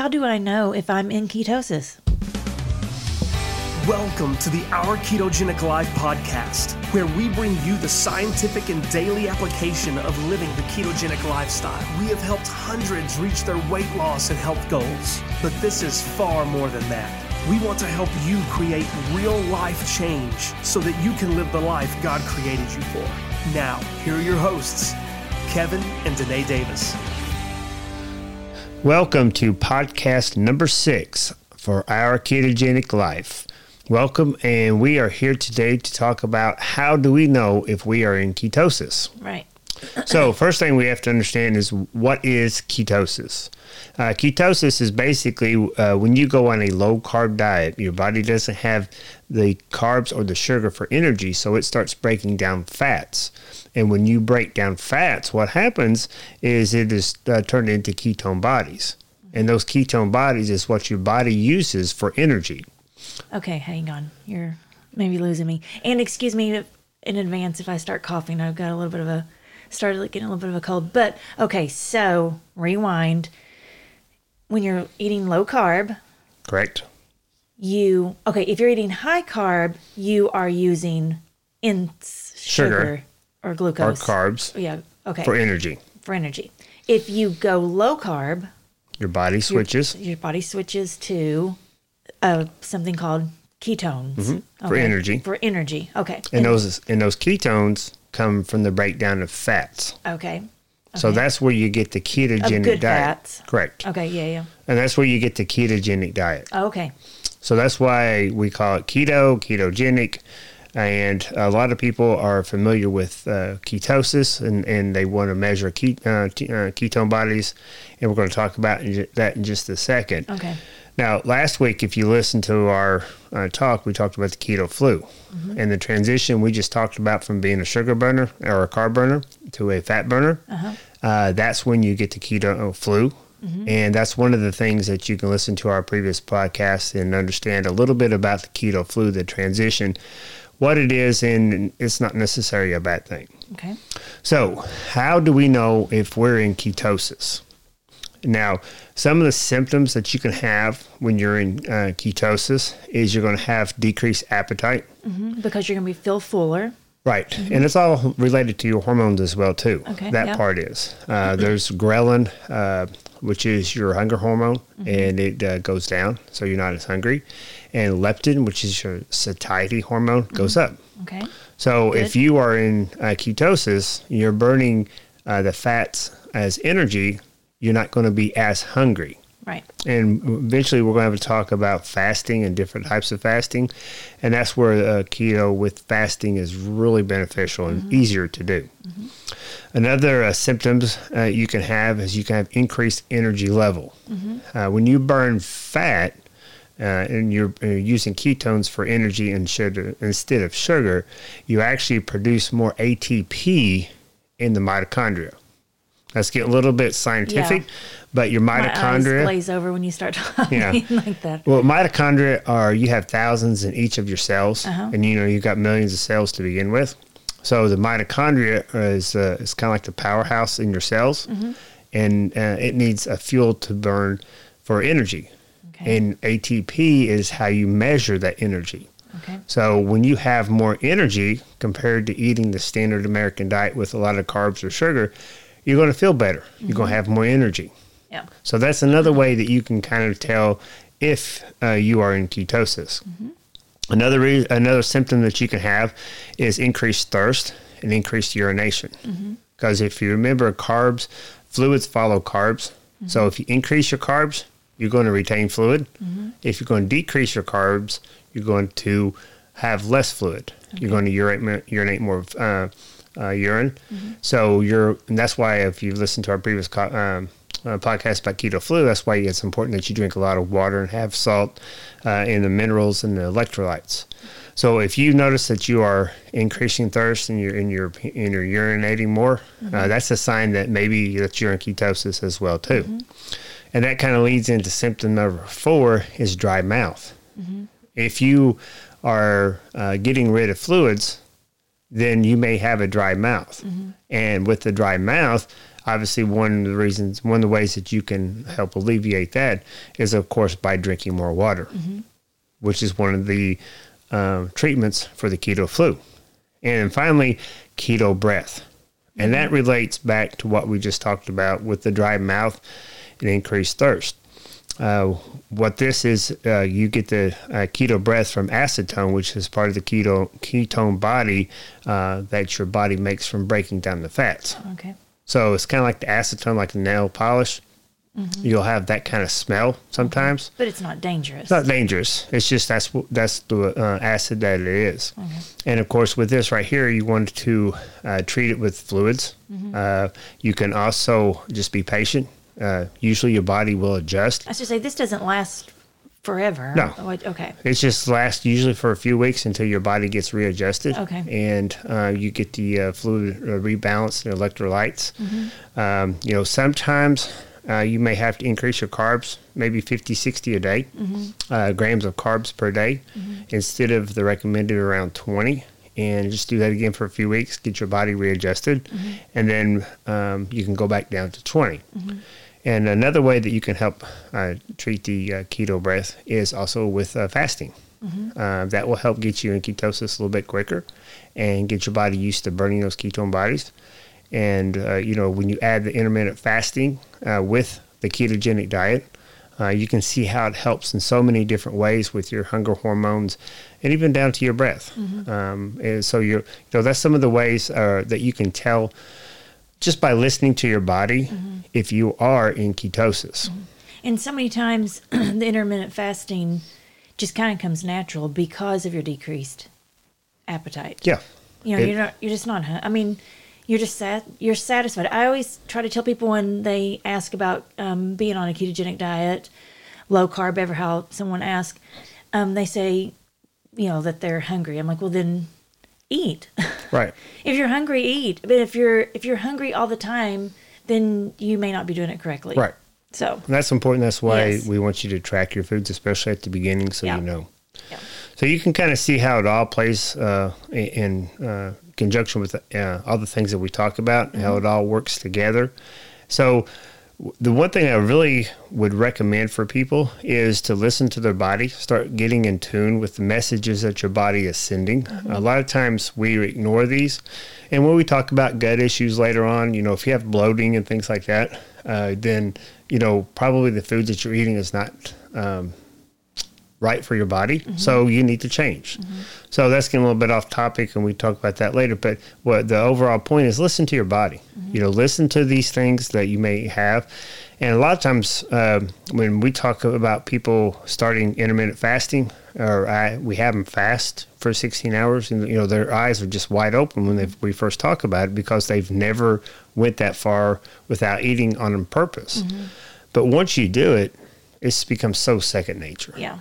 How do I know if I'm in ketosis? Welcome to the Our Ketogenic Life podcast, where we bring you the scientific and daily application of living the ketogenic lifestyle. We have helped hundreds reach their weight loss and health goals, but this is far more than that. We want to help you create real life change so that you can live the life God created you for. Now, here are your hosts, Kevin and Danae Davis. Welcome to podcast number six for Our Ketogenic Life. Welcome, and we are here today to talk about how do we know if we are in ketosis. Right. So, first thing we have to understand is what is ketosis. Uh, ketosis is basically uh, when you go on a low carb diet, your body doesn't have the carbs or the sugar for energy, so it starts breaking down fats. And when you break down fats, what happens is it is uh, turned into ketone bodies. And those ketone bodies is what your body uses for energy. Okay, hang on. You're maybe losing me. And excuse me in advance if I start coughing. I've got a little bit of a started getting a little bit of a cold. But okay, so rewind. When you're eating low carb, Correct? you okay, if you're eating high carb, you are using in sugar, Sugar. Or glucose Or carbs Yeah, okay. for energy. for energy. If you go low carb, Your body switches your body switches to uh, something called ketones Mm-hmm. for energy. For energy, okay. and those and those ketones come from the breakdown of fats. okay, So that's where you get the ketogenic diet. fats. Correct. okay, yeah, yeah. And that's where you get the ketogenic diet. Oh, okay, So that's why we call it keto, ketogenic. And a lot of people are familiar with uh, ketosis and, and they want to measure ke- uh, t- uh, ketone bodies. And we're going to talk about in ju- that in just a second. okay, Now, last week, if you listened to our uh, talk, we talked about the keto flu and the transition we just talked about from being a sugar burner or a carb burner to a fat burner. Uh-huh. that's when you get the keto flu. And that's one of the things that you can listen to our previous podcast and understand a little bit about the keto flu, the transition, what it is, and it's not necessarily a bad thing. okay. So, how do we know if we're in ketosis? Now, some of the symptoms that you can have when you're in uh, ketosis is you're going to have decreased appetite. Mhm, Because you're gonna be feel fuller. Right. And it's all related to your hormones as well, too. Okay, That yeah. part is. Uh, there's ghrelin, uh, which is your hunger hormone, Mm-hmm. and it uh, goes down, so you're not as hungry. And leptin, which is your satiety hormone, goes Mm-hmm. up. Okay, So if you are in uh, ketosis, you're burning uh, the fats as energy. You're not going to be as hungry. right. And eventually, we're going to have to talk about fasting and different types of fasting, and that's where uh, keto with fasting is really beneficial and easier to do. Another uh, symptoms uh, you can have is you can have increased energy level. Uh, when you burn fat, uh, and you're uh, using ketones for energy and sugar instead of sugar, you actually produce more ATP in the mitochondria. Let's get a little bit scientific, but your My eyes mitochondria. glaze over when you start talking Yeah. like that. Well, mitochondria are you have thousands in each of your cells, Uh-huh. and you know you've got millions of cells to begin with. So the mitochondria is uh, is kind of like the powerhouse in your cells, Mm-hmm. and uh, it needs a fuel to burn for energy. Okay. And ATP is how you measure that energy. Okay. So when you have more energy compared to eating the standard American diet with a lot of carbs or sugar, you're going to feel better. You're going to mm-hmm. have more energy. Yeah. So that's another mm-hmm. way that you can kind of tell if uh, you are in ketosis. Mm-hmm. Another re- another symptom that you can have is increased thirst and increased urination. Because if you remember, carbs, fluids follow carbs. So if you increase your carbs, you're going to retain fluid. If you're going to decrease your carbs, you're going to have less fluid. You're going to urinate, more- urinate more uh, uh, urine. So you're, and that's why if you've listened to our previous co- um, uh, podcast about keto flu, that's why it's important that you drink a lot of water and have salt uh, and the minerals and the electrolytes. So if you notice that you are increasing thirst and you're in your in you're urinating more, uh, that's a sign that maybe that you're in ketosis as well too. And that kind of leads into symptom number four is dry mouth. If you are uh, getting rid of fluids, then you may have a dry mouth. And with the dry mouth, obviously one of the reasons, one of the ways that you can help alleviate that is, of course, by drinking more water, which is one of the uh, treatments for the keto flu. And finally, keto breath. And that relates back to what we just talked about with the dry mouth and increased thirst. Uh, what this is, uh, you get the uh, keto breath from acetone, which is part of the keto ketone body uh, that your body makes from breaking down the fats. Okay. So it's kind of like the acetone, like the nail polish. You'll have that kind of smell sometimes. But it's not dangerous. It's not dangerous. It's just that's that's the uh, acid that it is. And of course, with this right here, you want to uh, treat it with fluids. Uh, you can also just be patient. Uh, usually, your body will adjust. I should say this doesn't last forever. No. Oh, it- Okay. It's just lasts usually for a few weeks until your body gets readjusted. Okay. And uh, you get the uh, fluid uh, rebalance and electrolytes. Um, you know, sometimes uh, you may have to increase your carbs, maybe 50, 60 a day, uh, grams of carbs per day, instead of the recommended around 20. And just do that again for a few weeks, get your body readjusted, and then um, you can go back down to 20. And another way that you can help uh, treat the uh, keto breath is also with uh, fasting. Uh, that will help get you in ketosis a little bit quicker and get your body used to burning those ketone bodies. And, uh, you know, when you add the intermittent fasting uh, with the ketogenic diet, uh, you can see how it helps in so many different ways with your hunger hormones and even down to your breath. Um, and so, you're, you know, that's some of the ways uh, that you can tell just by listening to your body if you are in ketosis. And so many times the intermittent fasting just kind of comes natural because of your decreased appetite. Yeah. You know, It- you're not you're just not I mean, you're just sat you're satisfied. I always try to tell people when they ask about um, being on a ketogenic diet, low carb, ever how someone asks, um, they say, you know, that they're hungry. I'm like, well then eat. Right. if you're hungry, eat. But if you're if you're hungry all the time, then you may not be doing it correctly. Right. So And that's important. That's why Yes. we want you to track your foods, especially at the beginning, so Yeah. you know. Yeah. So you can kind of see how it all plays uh, in uh, conjunction with uh, all the things that we talk about, how Mm-hmm. it all works together. So the one thing I really would recommend for people is to listen to their body, start getting in tune with the messages that your body is sending. Mm-hmm. A lot of times we ignore these. And when we talk about gut issues later on, you know, if you have bloating and things like that, uh, then, you know, probably the foods that you're eating is not um, right for your body. Mm-hmm. So you need to change. Mm-hmm. So that's getting a little bit off topic, and we talk about that later. But what the overall point is, listen to your body. Mm-hmm. You know, listen to these things that you may have. And a lot of times, um when we talk about people starting intermittent fasting, or I, we have them fast for 16 hours, and you know their eyes are just wide open when they, we first talk about it because they've never went that far without eating on purpose. But once you do it, it's become so second nature. yeah.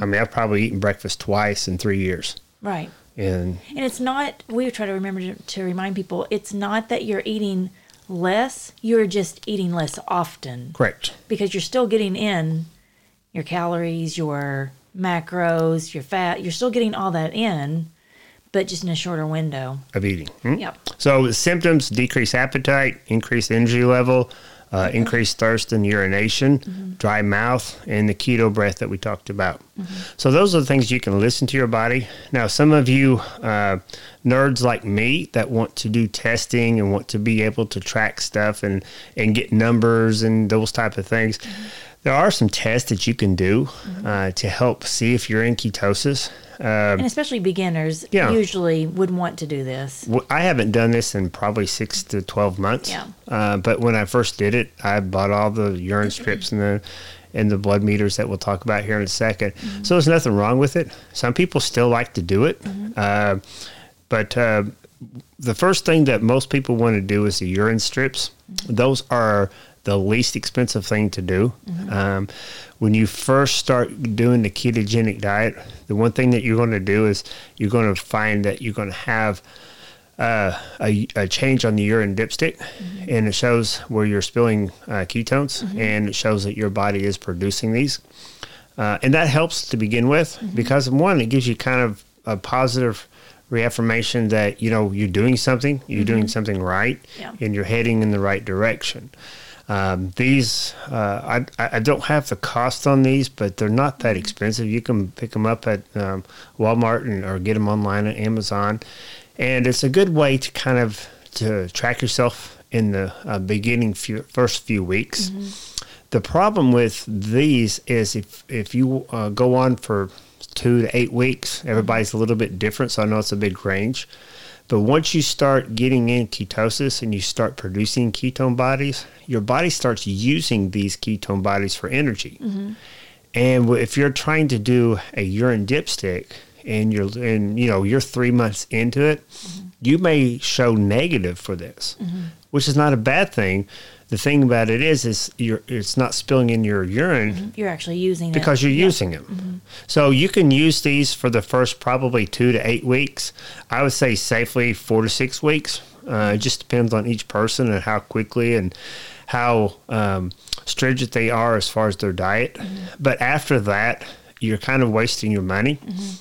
I mean, I've probably eaten breakfast twice in three years. Right. And And it's not, we try to remember to, to remind people, it's not that you're eating less, you're just eating less often correct. because you're still getting in your calories, your macros, your fat, you're still getting all that in, but just in a shorter window. Of eating. Hmm? Yep. So the symptoms decrease appetite, increased energy level, uh, increased thirst and urination, dry mouth, and the keto breath that we talked about. So those are the things you can listen to your body. Now, some of you uh, nerds like me that want to do testing and want to be able to track stuff and and get numbers and those type of things. There are some tests that you can do uh, to help see if you're in ketosis. Uh, And especially beginners Yeah. usually would want to do this. I haven't done this in probably six to twelve months. Yeah. Uh, but when I first did it, I bought all the urine strips and the and the blood meters that we'll talk about here in a 2nd So there's nothing wrong with it. Some people still like to do it, uh, but uh, the first thing that most people want to do is the urine strips. Those are the least expensive thing to do. Um, when you first start doing the ketogenic diet, the one thing that you're going to do is you're going to find that you're going to have uh, a, a change on the urine dipstick, and it shows where you're spilling uh, ketones, and it shows that your body is producing these. Uh, and that helps to begin with because one, it gives you kind of a positive reaffirmation that you know you're doing something, you're doing something right, Yeah. and you're heading in the right direction. Um, these uh, I, I don't have the cost on these, but they're not that expensive. You can pick them up at um, Walmart and, or get them online at Amazon, and it's a good way to kind of to track yourself in the uh, beginning few, first few weeks. The problem with these is if if you uh, go on for two to eight weeks, everybody's a little bit different. So I know it's a big range. But once you start getting in ketosis and you start producing ketone bodies, your body starts using these ketone bodies for energy. Mm-hmm. And if you're trying to do a urine dipstick and you're and you know you're three months into it, mm-hmm. you may show negative for this, mm-hmm. which is not a bad thing. The thing about it is, is you're it's not spilling in your urine You're actually using it because it. you're Yeah. using them. So you can use these for the first probably two to eight weeks. I would say safely four to six weeks. Uh, it just depends on each person and how quickly and how um, stringent they are as far as their diet. But after that, you're kind of wasting your money.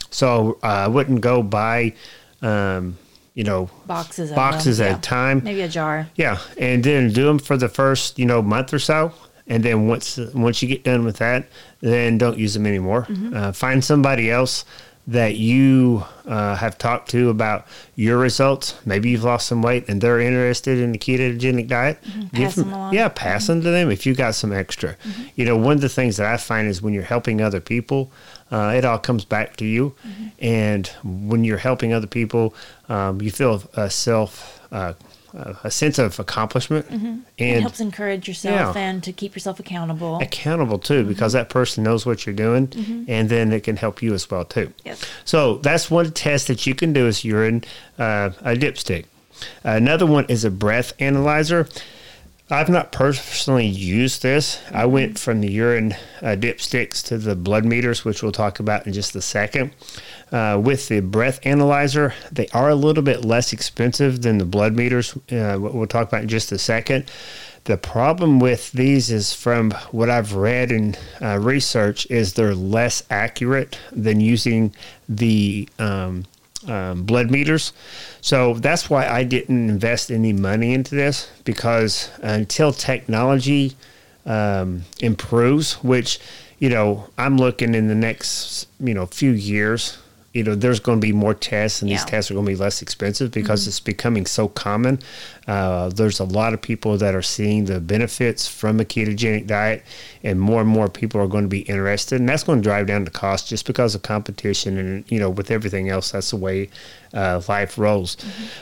So uh, I wouldn't go buy, um, you know, boxes. Boxes at Yeah. a time. Maybe a jar. Yeah, and then do them for the first you know month or so, and then once once you get done with that, then don't use them anymore. Uh, find somebody else that you uh, have talked to about your results. Maybe you've lost some weight and they're interested in the ketogenic diet. Give Pass them along. Yeah, pass them to them if you got some extra. You know, one of the things that I find is when you're helping other people, uh, it all comes back to you. And when you're helping other people, um, you feel a self, uh, Uh, a sense of accomplishment mm-hmm. It and helps encourage yourself Yeah. and to keep yourself accountable. accountable too, mm-hmm. because that person knows what you're doing, mm-hmm. and then it can help you as well too. Yes. So that's one test that you can do is urine uh, a dipstick. Another one is a breath analyzer. I've not personally used this. I went from the urine uh, dipsticks to the blood meters, which we'll talk about in just a second. Uh, with the breath analyzer, they are a little bit less expensive than the blood meters. Uh, what we'll talk about in just a second. The problem with these is from what I've read and uh, research is they're less accurate than using the um, um, blood meters. So that's why I didn't invest any money into this because until technology um, improves, which you know I'm looking in the next you know few years, you know there's going to be more tests and these tests are going to be less expensive because it's becoming so common. Uh, there's a lot of people that are seeing the benefits from a ketogenic diet, and more and more people are going to be interested, and that's going to drive down the cost just because of competition and you know with everything else. That's the way uh, life rolls.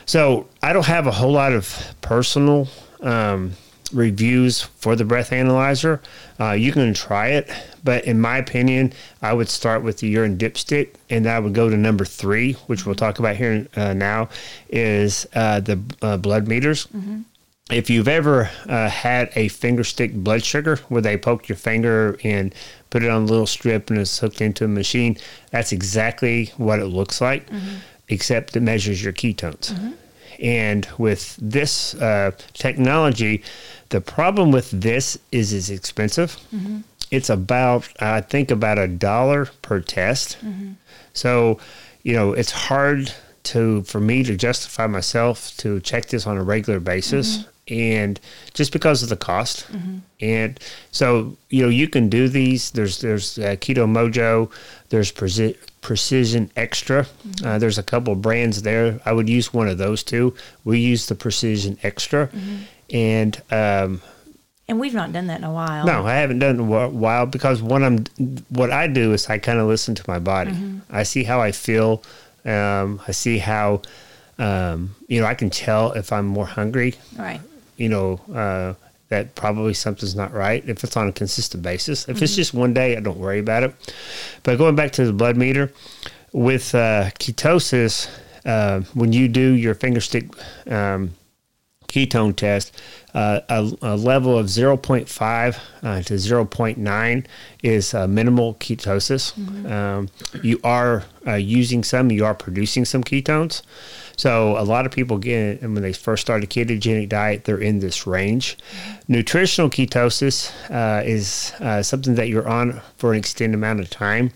So I don't have a whole lot of personal. Um, reviews for the breath analyzer. Uh, you can try it, but in my opinion, I would start with the urine dipstick, and I would go to number three, which we'll talk about here uh, now, is uh, the uh, blood meters. If you've ever uh, had a finger stick blood sugar where they poke your finger and put it on a little strip and it's hooked into a machine, that's exactly what it looks like, except it measures your ketones. And with this uh, technology, the problem with this is it's expensive. It's about, I think, about a dollar per test. So, you know, it's hard to for me to justify myself to check this on a regular basis. And just because of the cost, and so you know you can do these. There's there's uh, Keto Mojo, there's Precision Xtra. Uh, there's a couple of brands there. I would use one of those two. We use the Precision Xtra, and um, And we've not done that in a while. no, I haven't done it in a while because what I'm, what I do is I kind of listen to my body. I see how I feel. Um, I see how, um, you know, I can tell if I'm more hungry. Right. You know, uh, that probably something's not right if it's on a consistent basis. If it's just one day, I don't worry about it. But going back to the blood meter, with uh, ketosis, uh, when you do your finger stick um, ketone test, uh, a, a level of 0.5 uh, to 0.9 is uh, minimal ketosis. Um, you are uh, using some, you are producing some ketones. So a lot of people get and when they first start a ketogenic diet, they're in this range. Nutritional ketosis uh, is uh, something that you're on for an extended amount of time,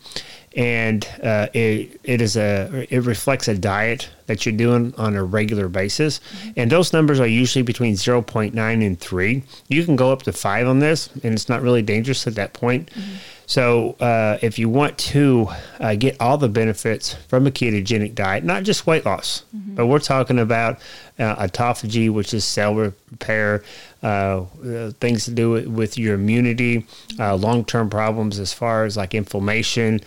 and uh, it it is a it reflects a diet that you're doing on a regular basis. And those numbers are usually between 0.9 and 3. You can go up to 5 on this, and it's not really dangerous at that point. So, uh, if you want to uh, get all the benefits from a ketogenic diet, not just weight loss, but we're talking about uh, autophagy, which is cell repair, uh, things to do with, with your immunity, uh, long term problems as far as like inflammation.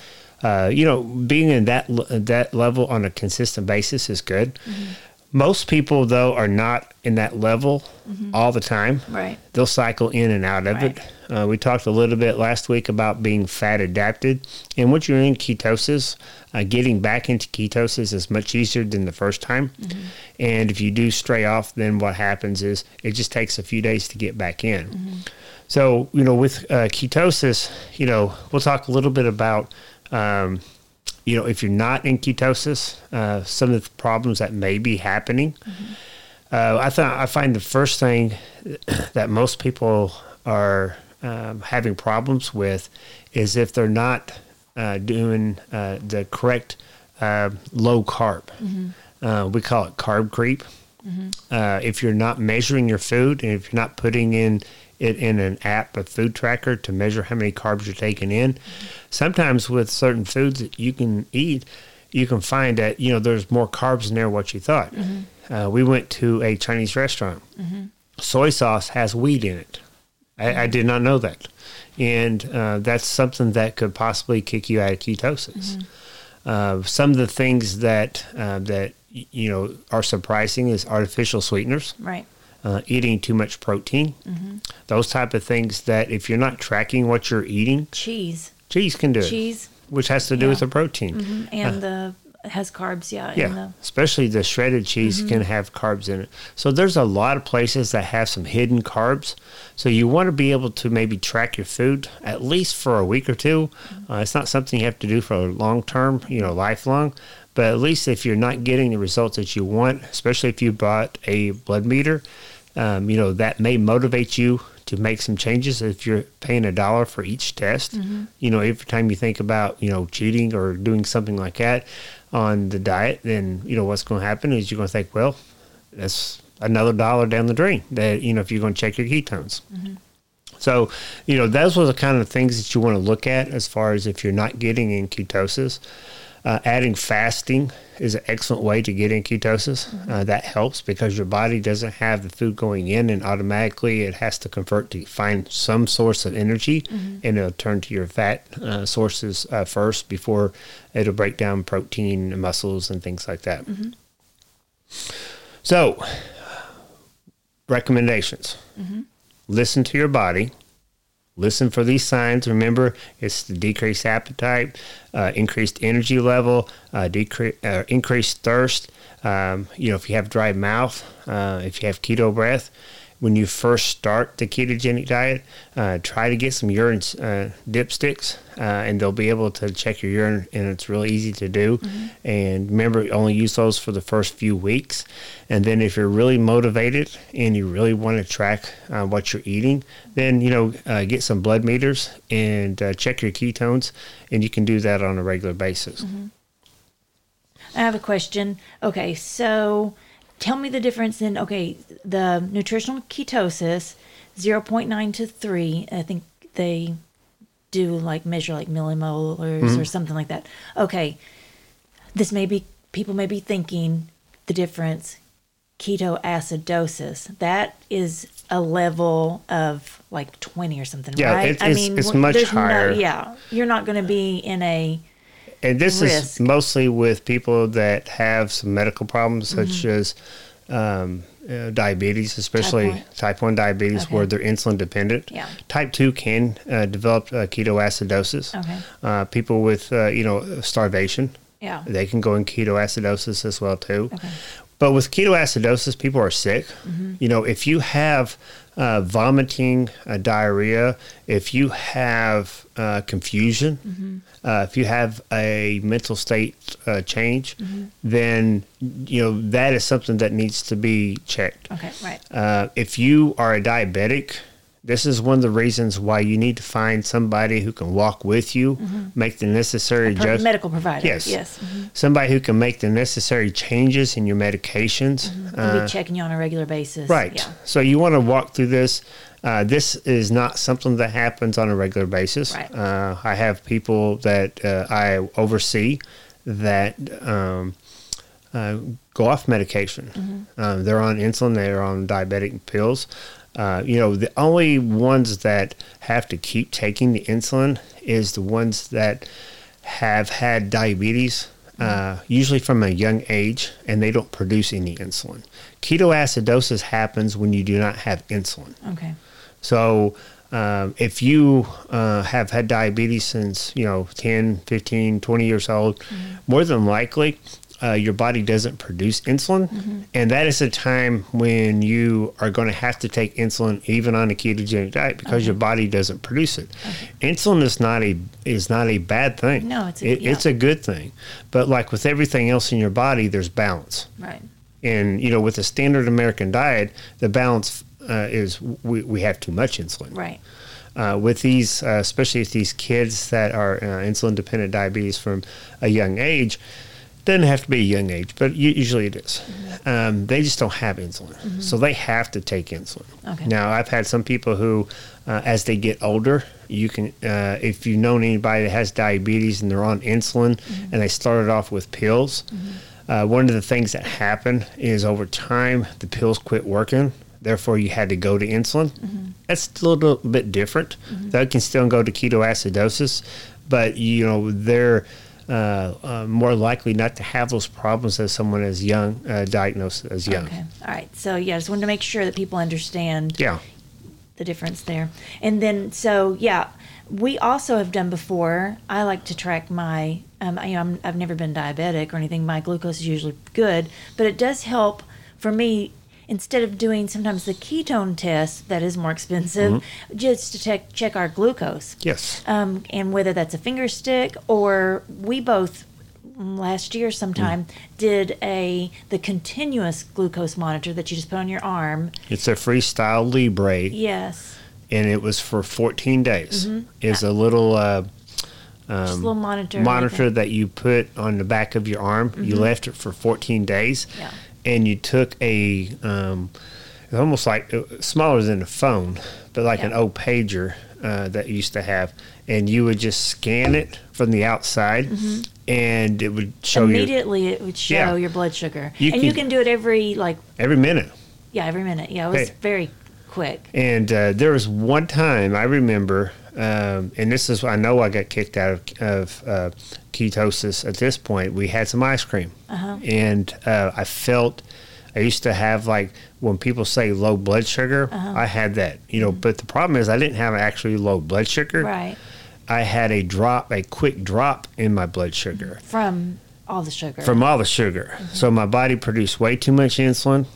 Uh, you know, being in that that level on a consistent basis is good. Most people, though, are not in that level all the time Right. they'll cycle in and out of it. Uh, we talked a little bit last week about being fat adapted. And once you're in ketosis, uh, getting back into ketosis is much easier than the first time. And if you do stray off, then what happens is it just takes a few days to get back in. So, you know, with uh, ketosis, you know, we'll talk a little bit about. Um, you know, if you're not in ketosis, uh, some of the problems that may be happening. Uh, I thought I find the first thing that most people are um, having problems with is if they're not uh, doing uh, the correct uh, low carb. Uh, we call it carb creep. Uh, if you're not measuring your food and if you're not putting in it in an app, a food tracker to measure how many carbs you're taking in, sometimes with certain foods that you can eat, you can find that you know there's more carbs in there than what you thought. Uh, we went to a Chinese restaurant. Soy sauce has wheat in it. I, I did not know that, and uh, that's something that could possibly kick you out of ketosis. Uh, some of the things that uh, that you know are surprising is artificial sweeteners Right. Uh, eating too much protein, mm-hmm. those type of things that if you're not tracking what you're eating, Cheese. cheese can do it, Cheese. which has to do with the protein. Mm-hmm. Uh, and the has carbs, yeah. Yeah, the, especially the shredded cheese mm-hmm. can have carbs in it. So there's a lot of places that have some hidden carbs. So you want to be able to maybe track your food at least for a week or 2 Uh, it's not something you have to do for a long term, you know, lifelong. But at least if you're not getting the results that you want, especially if you bought a blood meter, um, you know that may motivate you to make some changes if you're paying a dollar for each test. You know, every time you think about you know cheating or doing something like that on the diet, then you know what's going to happen is you're going to think, well, that's another dollar down the drain. That you know if you're going to check your ketones. So, you know, those are the kind of things that you want to look at as far as if you're not getting in ketosis. Uh, adding fasting is an excellent way to get in ketosis. Uh, that helps because your body doesn't have the food going in, and automatically it has to convert to find some source of energy, and it'll turn to your fat uh, sources uh, first before it'll break down protein and muscles and things like that. So, recommendations. Listen to your body listen for these signs. Remember it's the decreased appetite uh, increased energy level uh, uh, increased thirst. Um, you know if you have dry mouth uh, if you have keto breath when you first start the ketogenic diet uh, try to get some urine uh, dipsticks uh, and they'll be able to check your urine and it's really easy to do. And remember only use those for the first few weeks. And then if you're really motivated and you really want to track uh, what you're eating then you know uh, get some blood meters and uh, check your ketones and you can do that on a regular basis. I have a question. Okay, so tell me the difference in okay, the nutritional ketosis, zero point nine to three. I think they do like measure like millimolars mm-hmm. or something like that. Okay, this may be people may be thinking the difference keto acidosis that is a level of like 20 or something Yeah, right it's- it's- it's much there's no- higher. yeah you're not going to be in a and this risk. is mostly with people that have some medical problems such as um, uh, diabetes especially one. type 1 diabetes Okay. where they're insulin dependent Yeah. type 2 can uh, develop uh, ketoacidosis Okay. uh, people with uh, you know starvation yeah they can go in ketoacidosis as well too. Okay. But with ketoacidosis, people are sick. Mm-hmm. You know, if you have uh, vomiting, uh, diarrhea, if you have uh, confusion, Mm-hmm. uh, if you have a mental state uh, change, Mm-hmm. then you know that is something that needs to be checked. okay right Uh, if you are a diabetic, This is one of the reasons why you need to find somebody who can walk with you, make the necessary adjust- medical provider. Yes. Yes. mhm. Somebody who can make the necessary changes in your medications. We'll Uh, be checking you on a regular basis. Right. Yeah. So you want to walk through this. Uh, this is not something that happens on a regular basis. Right. Uh, I have people that uh, I oversee that um, uh, go off medication. Mm-hmm. Um, they're on insulin. They're on diabetic pills. Uh, you know, the only ones that have to keep taking the insulin is the ones that have had diabetes, uh, usually from a young age, and they don't produce any insulin. Ketoacidosis happens when you do not have insulin. Okay. So um, if you uh, have had diabetes since, you know, 10, 15, 20 years old, more than likely uh, your body doesn't produce insulin. And that is a time when you are going to have to take insulin even on a ketogenic diet because your body doesn't produce it. Insulin is not a is not a bad thing. No, it's a- it, it's a good thing. But like with everything else in your body, there's balance. Right. And you know, with a standard American diet, the balance uh, is we, we have too much insulin. Right. Uh, with these, uh, especially with these kids that are uh, insulin dependent diabetes from a young age, doesn't have to be a young age, but usually it is. Um, they just don't have insulin, so they have to take insulin. Okay. Now, I've had some people who, uh, as they get older, you can, uh, if you've known anybody that has diabetes and they're on insulin and they started off with pills, uh, one of the things that happen is over time the pills quit working. Therefore, you had to go to insulin. That's a little bit different. That can still go to ketoacidosis, but you know they're uh, uh, more likely not to have those problems as someone as young, uh, diagnosed as young. Okay. All right. So yeah, I just wanted to make sure that people understand Yeah. the difference there. And then, so yeah, we also have done before. I like to track my, um, you know, I'm, I've never been diabetic or anything. My glucose is usually good, but it does help for me. Instead of doing sometimes the ketone test that is more expensive, just to check check our glucose. Yes. Um, and whether that's a finger stick or we both mm, last year sometime did a the continuous glucose monitor that you just put on your arm. It's a Freestyle Libre, Yes. and it was for 14 days. It's a little uh, Just a little monitor. monitor that you put on the back of your arm. You left it for 14 days, Mm-hmm. Yeah. And you took a um, it's almost like uh, smaller than a phone, but like an old pager uh, that you used to have, and you would just scan it from the outside, and it would show you Immediately it would show Yeah. your blood sugar. You and you can- can do it every like every minute. yeah, every minute. Yeah, it was Hey. very quick. And uh, there was one time I remember, um, and this is I know I got kicked out of, of uh, ketosis at this point. We had some ice cream, Uh-huh. and uh, I felt I used to have like when people say low blood sugar, Uh-huh. I had that, you know. But the problem is I didn't have actually low blood sugar. Right. I had a drop, a quick drop in my blood sugar From all the sugar. from all the sugar. So my body produced way too much insulin.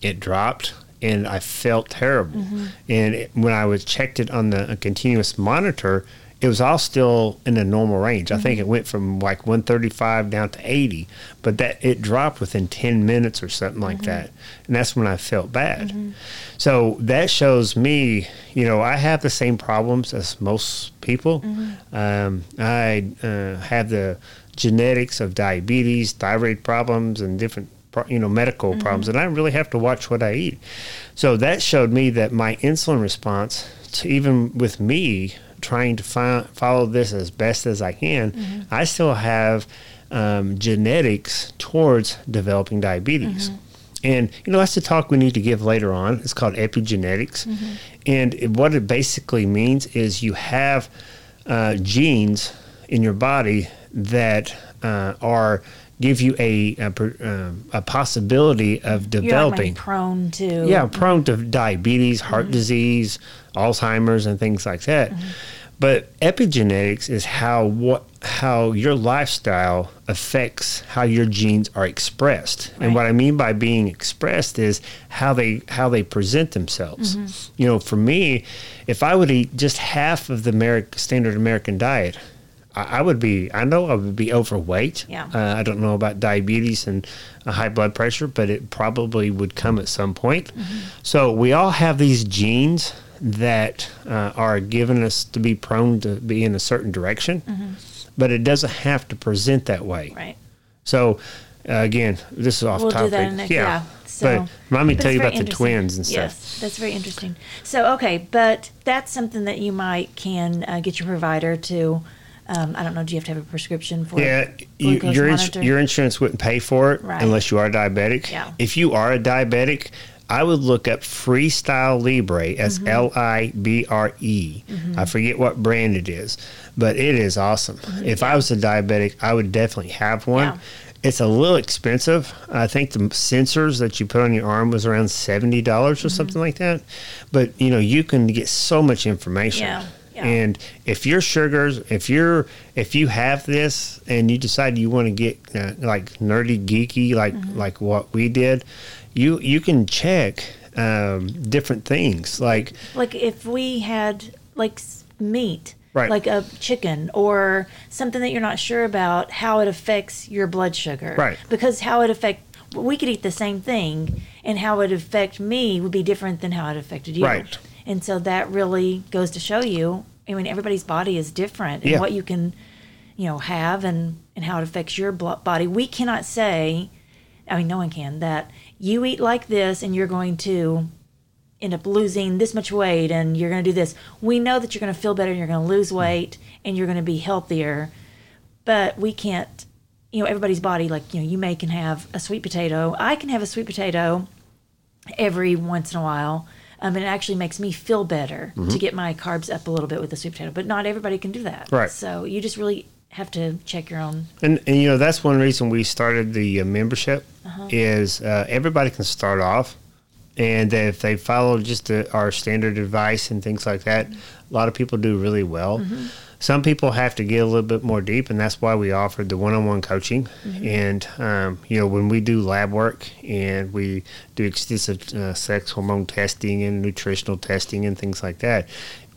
It dropped, and I felt terrible. Mm-hmm. And it, when I was checked it on the uh, continuous monitor, it was all still in the normal range. I think mm-hmm. it went from like 135 down to 80, but that it dropped within 10 minutes or something like mm-hmm. that. And that's when I felt bad. So that shows me, you know, I have the same problems as most people. Um, I uh, have the genetics of diabetes, thyroid problems, and different, you know, medical problems, and I really have to watch what I eat. So that showed me that my insulin response, to even with me trying to follow this as best as I can, I still have um, genetics towards developing diabetes. And you know that's the talk we need to give later on. It's called epigenetics, and what it basically means is you have uh, genes in your body that uh, are give you a a, um, a possibility of developing. prone to Yeah, prone to diabetes, heart mm-hmm. disease, Alzheimer's, and things like that. Mm-hmm. But epigenetics is how what how your lifestyle affects how your genes are expressed. And what I mean by being expressed is how they how they present themselves. Mm-hmm. You know, for me, if I would eat just half of the Ameri- standard American diet, I would be, I know I would be overweight. Yeah. Uh, I don't know about diabetes and high blood pressure, but it probably would come at some point. So we all have these genes that uh, are given us to be prone to be in a certain direction, but it doesn't have to present that way. Mm-hmm. Right. So, uh, again, this is off We'll do topic. next. Yeah. So, but let me but tell you about the twins and stuff. Yes, that's very interesting. So, okay, but that's something that you might can uh, get your provider to. Um, I don't know. Do you have to have a prescription for? It? Yeah, you, your ins- your insurance wouldn't pay for it Right. unless you are diabetic. Yeah. If you are a diabetic, I would look up Freestyle Libre as Mm-hmm. L I B R E. I forget what brand it is, but it is awesome. If I was a diabetic, I would definitely have one. Mm-hmm. Yeah. It's a little expensive. I think the sensors that you put on your arm was around seventy dollars Mm-hmm. or something like that. But you know, you can get so much information. Yeah, yeah. And if your sugars, if you're, if you have this and you decide you want to get uh, like nerdy geeky, like Mm-hmm. like what we did, you you can check um, different things. Like like if we had like meat Right. like a chicken or something that you're not sure about how it affects your blood sugar Right. because how it affect we could eat the same thing and how it affect me would be different than how it affected you Right. And so that really goes to show you i mean everybody's body is different and Yeah. what you can you know have and and how it affects your body we cannot say i mean no one can that you eat like this and you're going to end up losing this much weight and you're going to do this. We know that you're going to feel better and you're going to lose mm-hmm. weight and you're going to be healthier. But we can't, you know, everybody's body, like, you know, you may can have a sweet potato. I can have a sweet potato every once in a while. Um, and it actually makes me feel better to get my carbs up a little bit with the sweet potato. But not everybody can do that. Right. So you just really have to check your own. And, and you know that's one reason we started the uh, membership Uh-huh. is uh, everybody can start off, and if they follow just the, our standard advice and things like that, a lot of people do really well. Mm-hmm. Some people have to get a little bit more deep, and that's why we offered the one-on-one coaching. Mm-hmm. And um, you know when we do lab work and we do extensive uh, sex hormone testing and nutritional testing and things like that,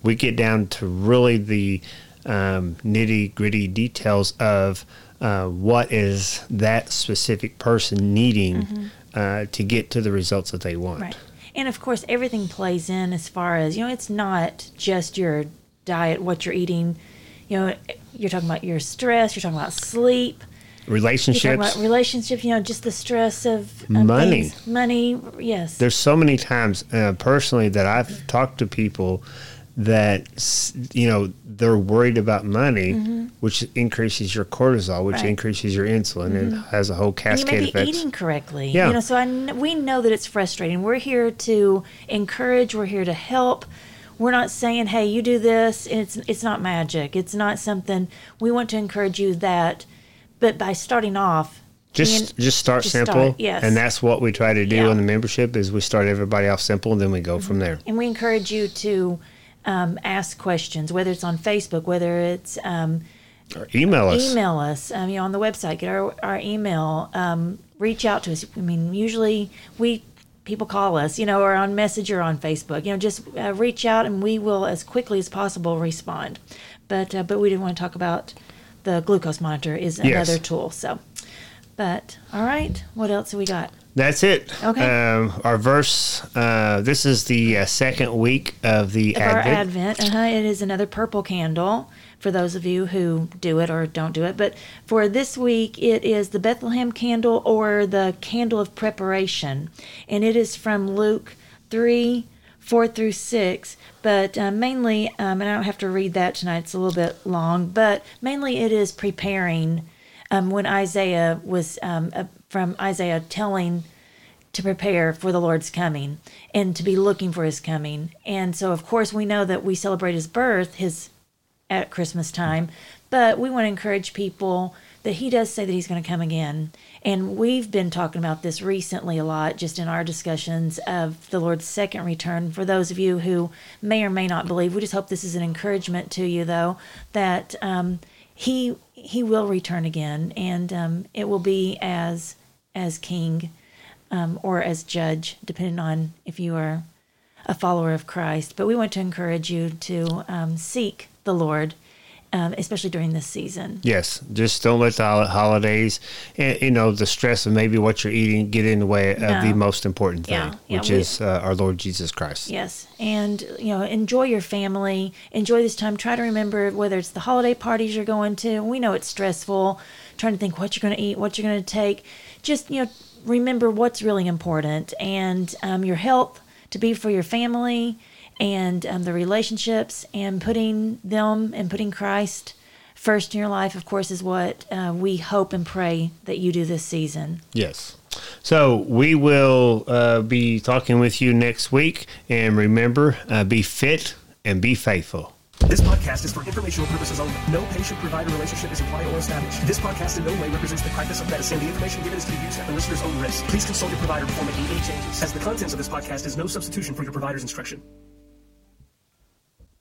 we get down to really the um, nitty gritty details of uh, what is that specific person needing uh, to get to the results that they want. Right. And of course, everything plays in as far as, you know, it's not just your diet, what you're eating. You know, you're talking about your stress, you're talking about sleep, Relationships. about relationships, you know, just the stress of, of Money. things. Money, yes. There's so many times uh, personally that I've talked to people that you know they're worried about money, which increases your cortisol, which Mm-hmm. Right. increases your insulin, and has a whole and you may cascade be eating correctly. Yeah. You know, so I we know that it's frustrating. We're here to encourage. We're here to help. We're not saying, "Hey, you do this." It's it's not magic. It's not something. We want to encourage you that, but by starting off, Just being- just start just simple, start, yes. and that's what we try to do Yeah. Mm-hmm. in the membership. Is we start everybody off simple, and then we go from there. and we encourage you to um, ask questions, whether it's on Facebook, whether it's um, Or email us. email us, um, you know, on the website, get our, our email, um, reach out to us. I mean, usually we people call us, you know, or on Messenger on Facebook, you know, just uh, reach out and we will as quickly as possible respond. But uh, but we didn't want to talk about the glucose monitor is Yes. another tool. So, but all right, what else have we got? That's it. Okay. Um, our verse. Uh, this is the uh, second week of the Of our Advent. Advent, uh-huh, it is another purple candle for those of you who do it or don't do it. But for this week, it is the Bethlehem candle or the candle of preparation. And it is from Luke 3 4 through 6. But uh, mainly, um, and I don't have to read that tonight, it's a little bit long, but mainly it is preparing um, when Isaiah was um, uh, from Isaiah telling to prepare for the Lord's coming and to be looking for his coming. And so of course we know that we celebrate his birth his at Christmas time, but we want to encourage people that he does say that he's going to come again. And we've been talking about this recently a lot just in our discussions of the Lord's second return. For those of you who may or may not believe, we just hope this is an encouragement to you though that um, he he will return again and um, it will be as as king um, or as judge, depending on if you are a follower of Christ. But we want to encourage you to um, seek the Lord um, especially during this season. Yes, just don't let the holidays and you know the stress of maybe what you're eating get in the way of No. the most important thing, Yeah, yeah, which we- is uh, our Lord Jesus Christ. Yes, and you know, enjoy your family. Enjoy this time. Try to remember whether it's the holiday parties you're going to. We know it's stressful. Trying to think what you're going to eat, what you're going to take. Just you know, remember what's really important, and um, your health to be for your family, and um, the relationships, and putting them and putting Christ first in your life. Of course, is what uh, we hope and pray that you do this season. Yes. So we will uh, be talking with you next week, and remember, uh, be fit and be faithful. This podcast is for informational purposes only. No patient-provider relationship is implied or established. This podcast in no way represents the practice of medicine. The information given is to be used at the listener's own risk. Please consult your provider before making any changes, as the contents of this podcast is no substitution for your provider's instruction.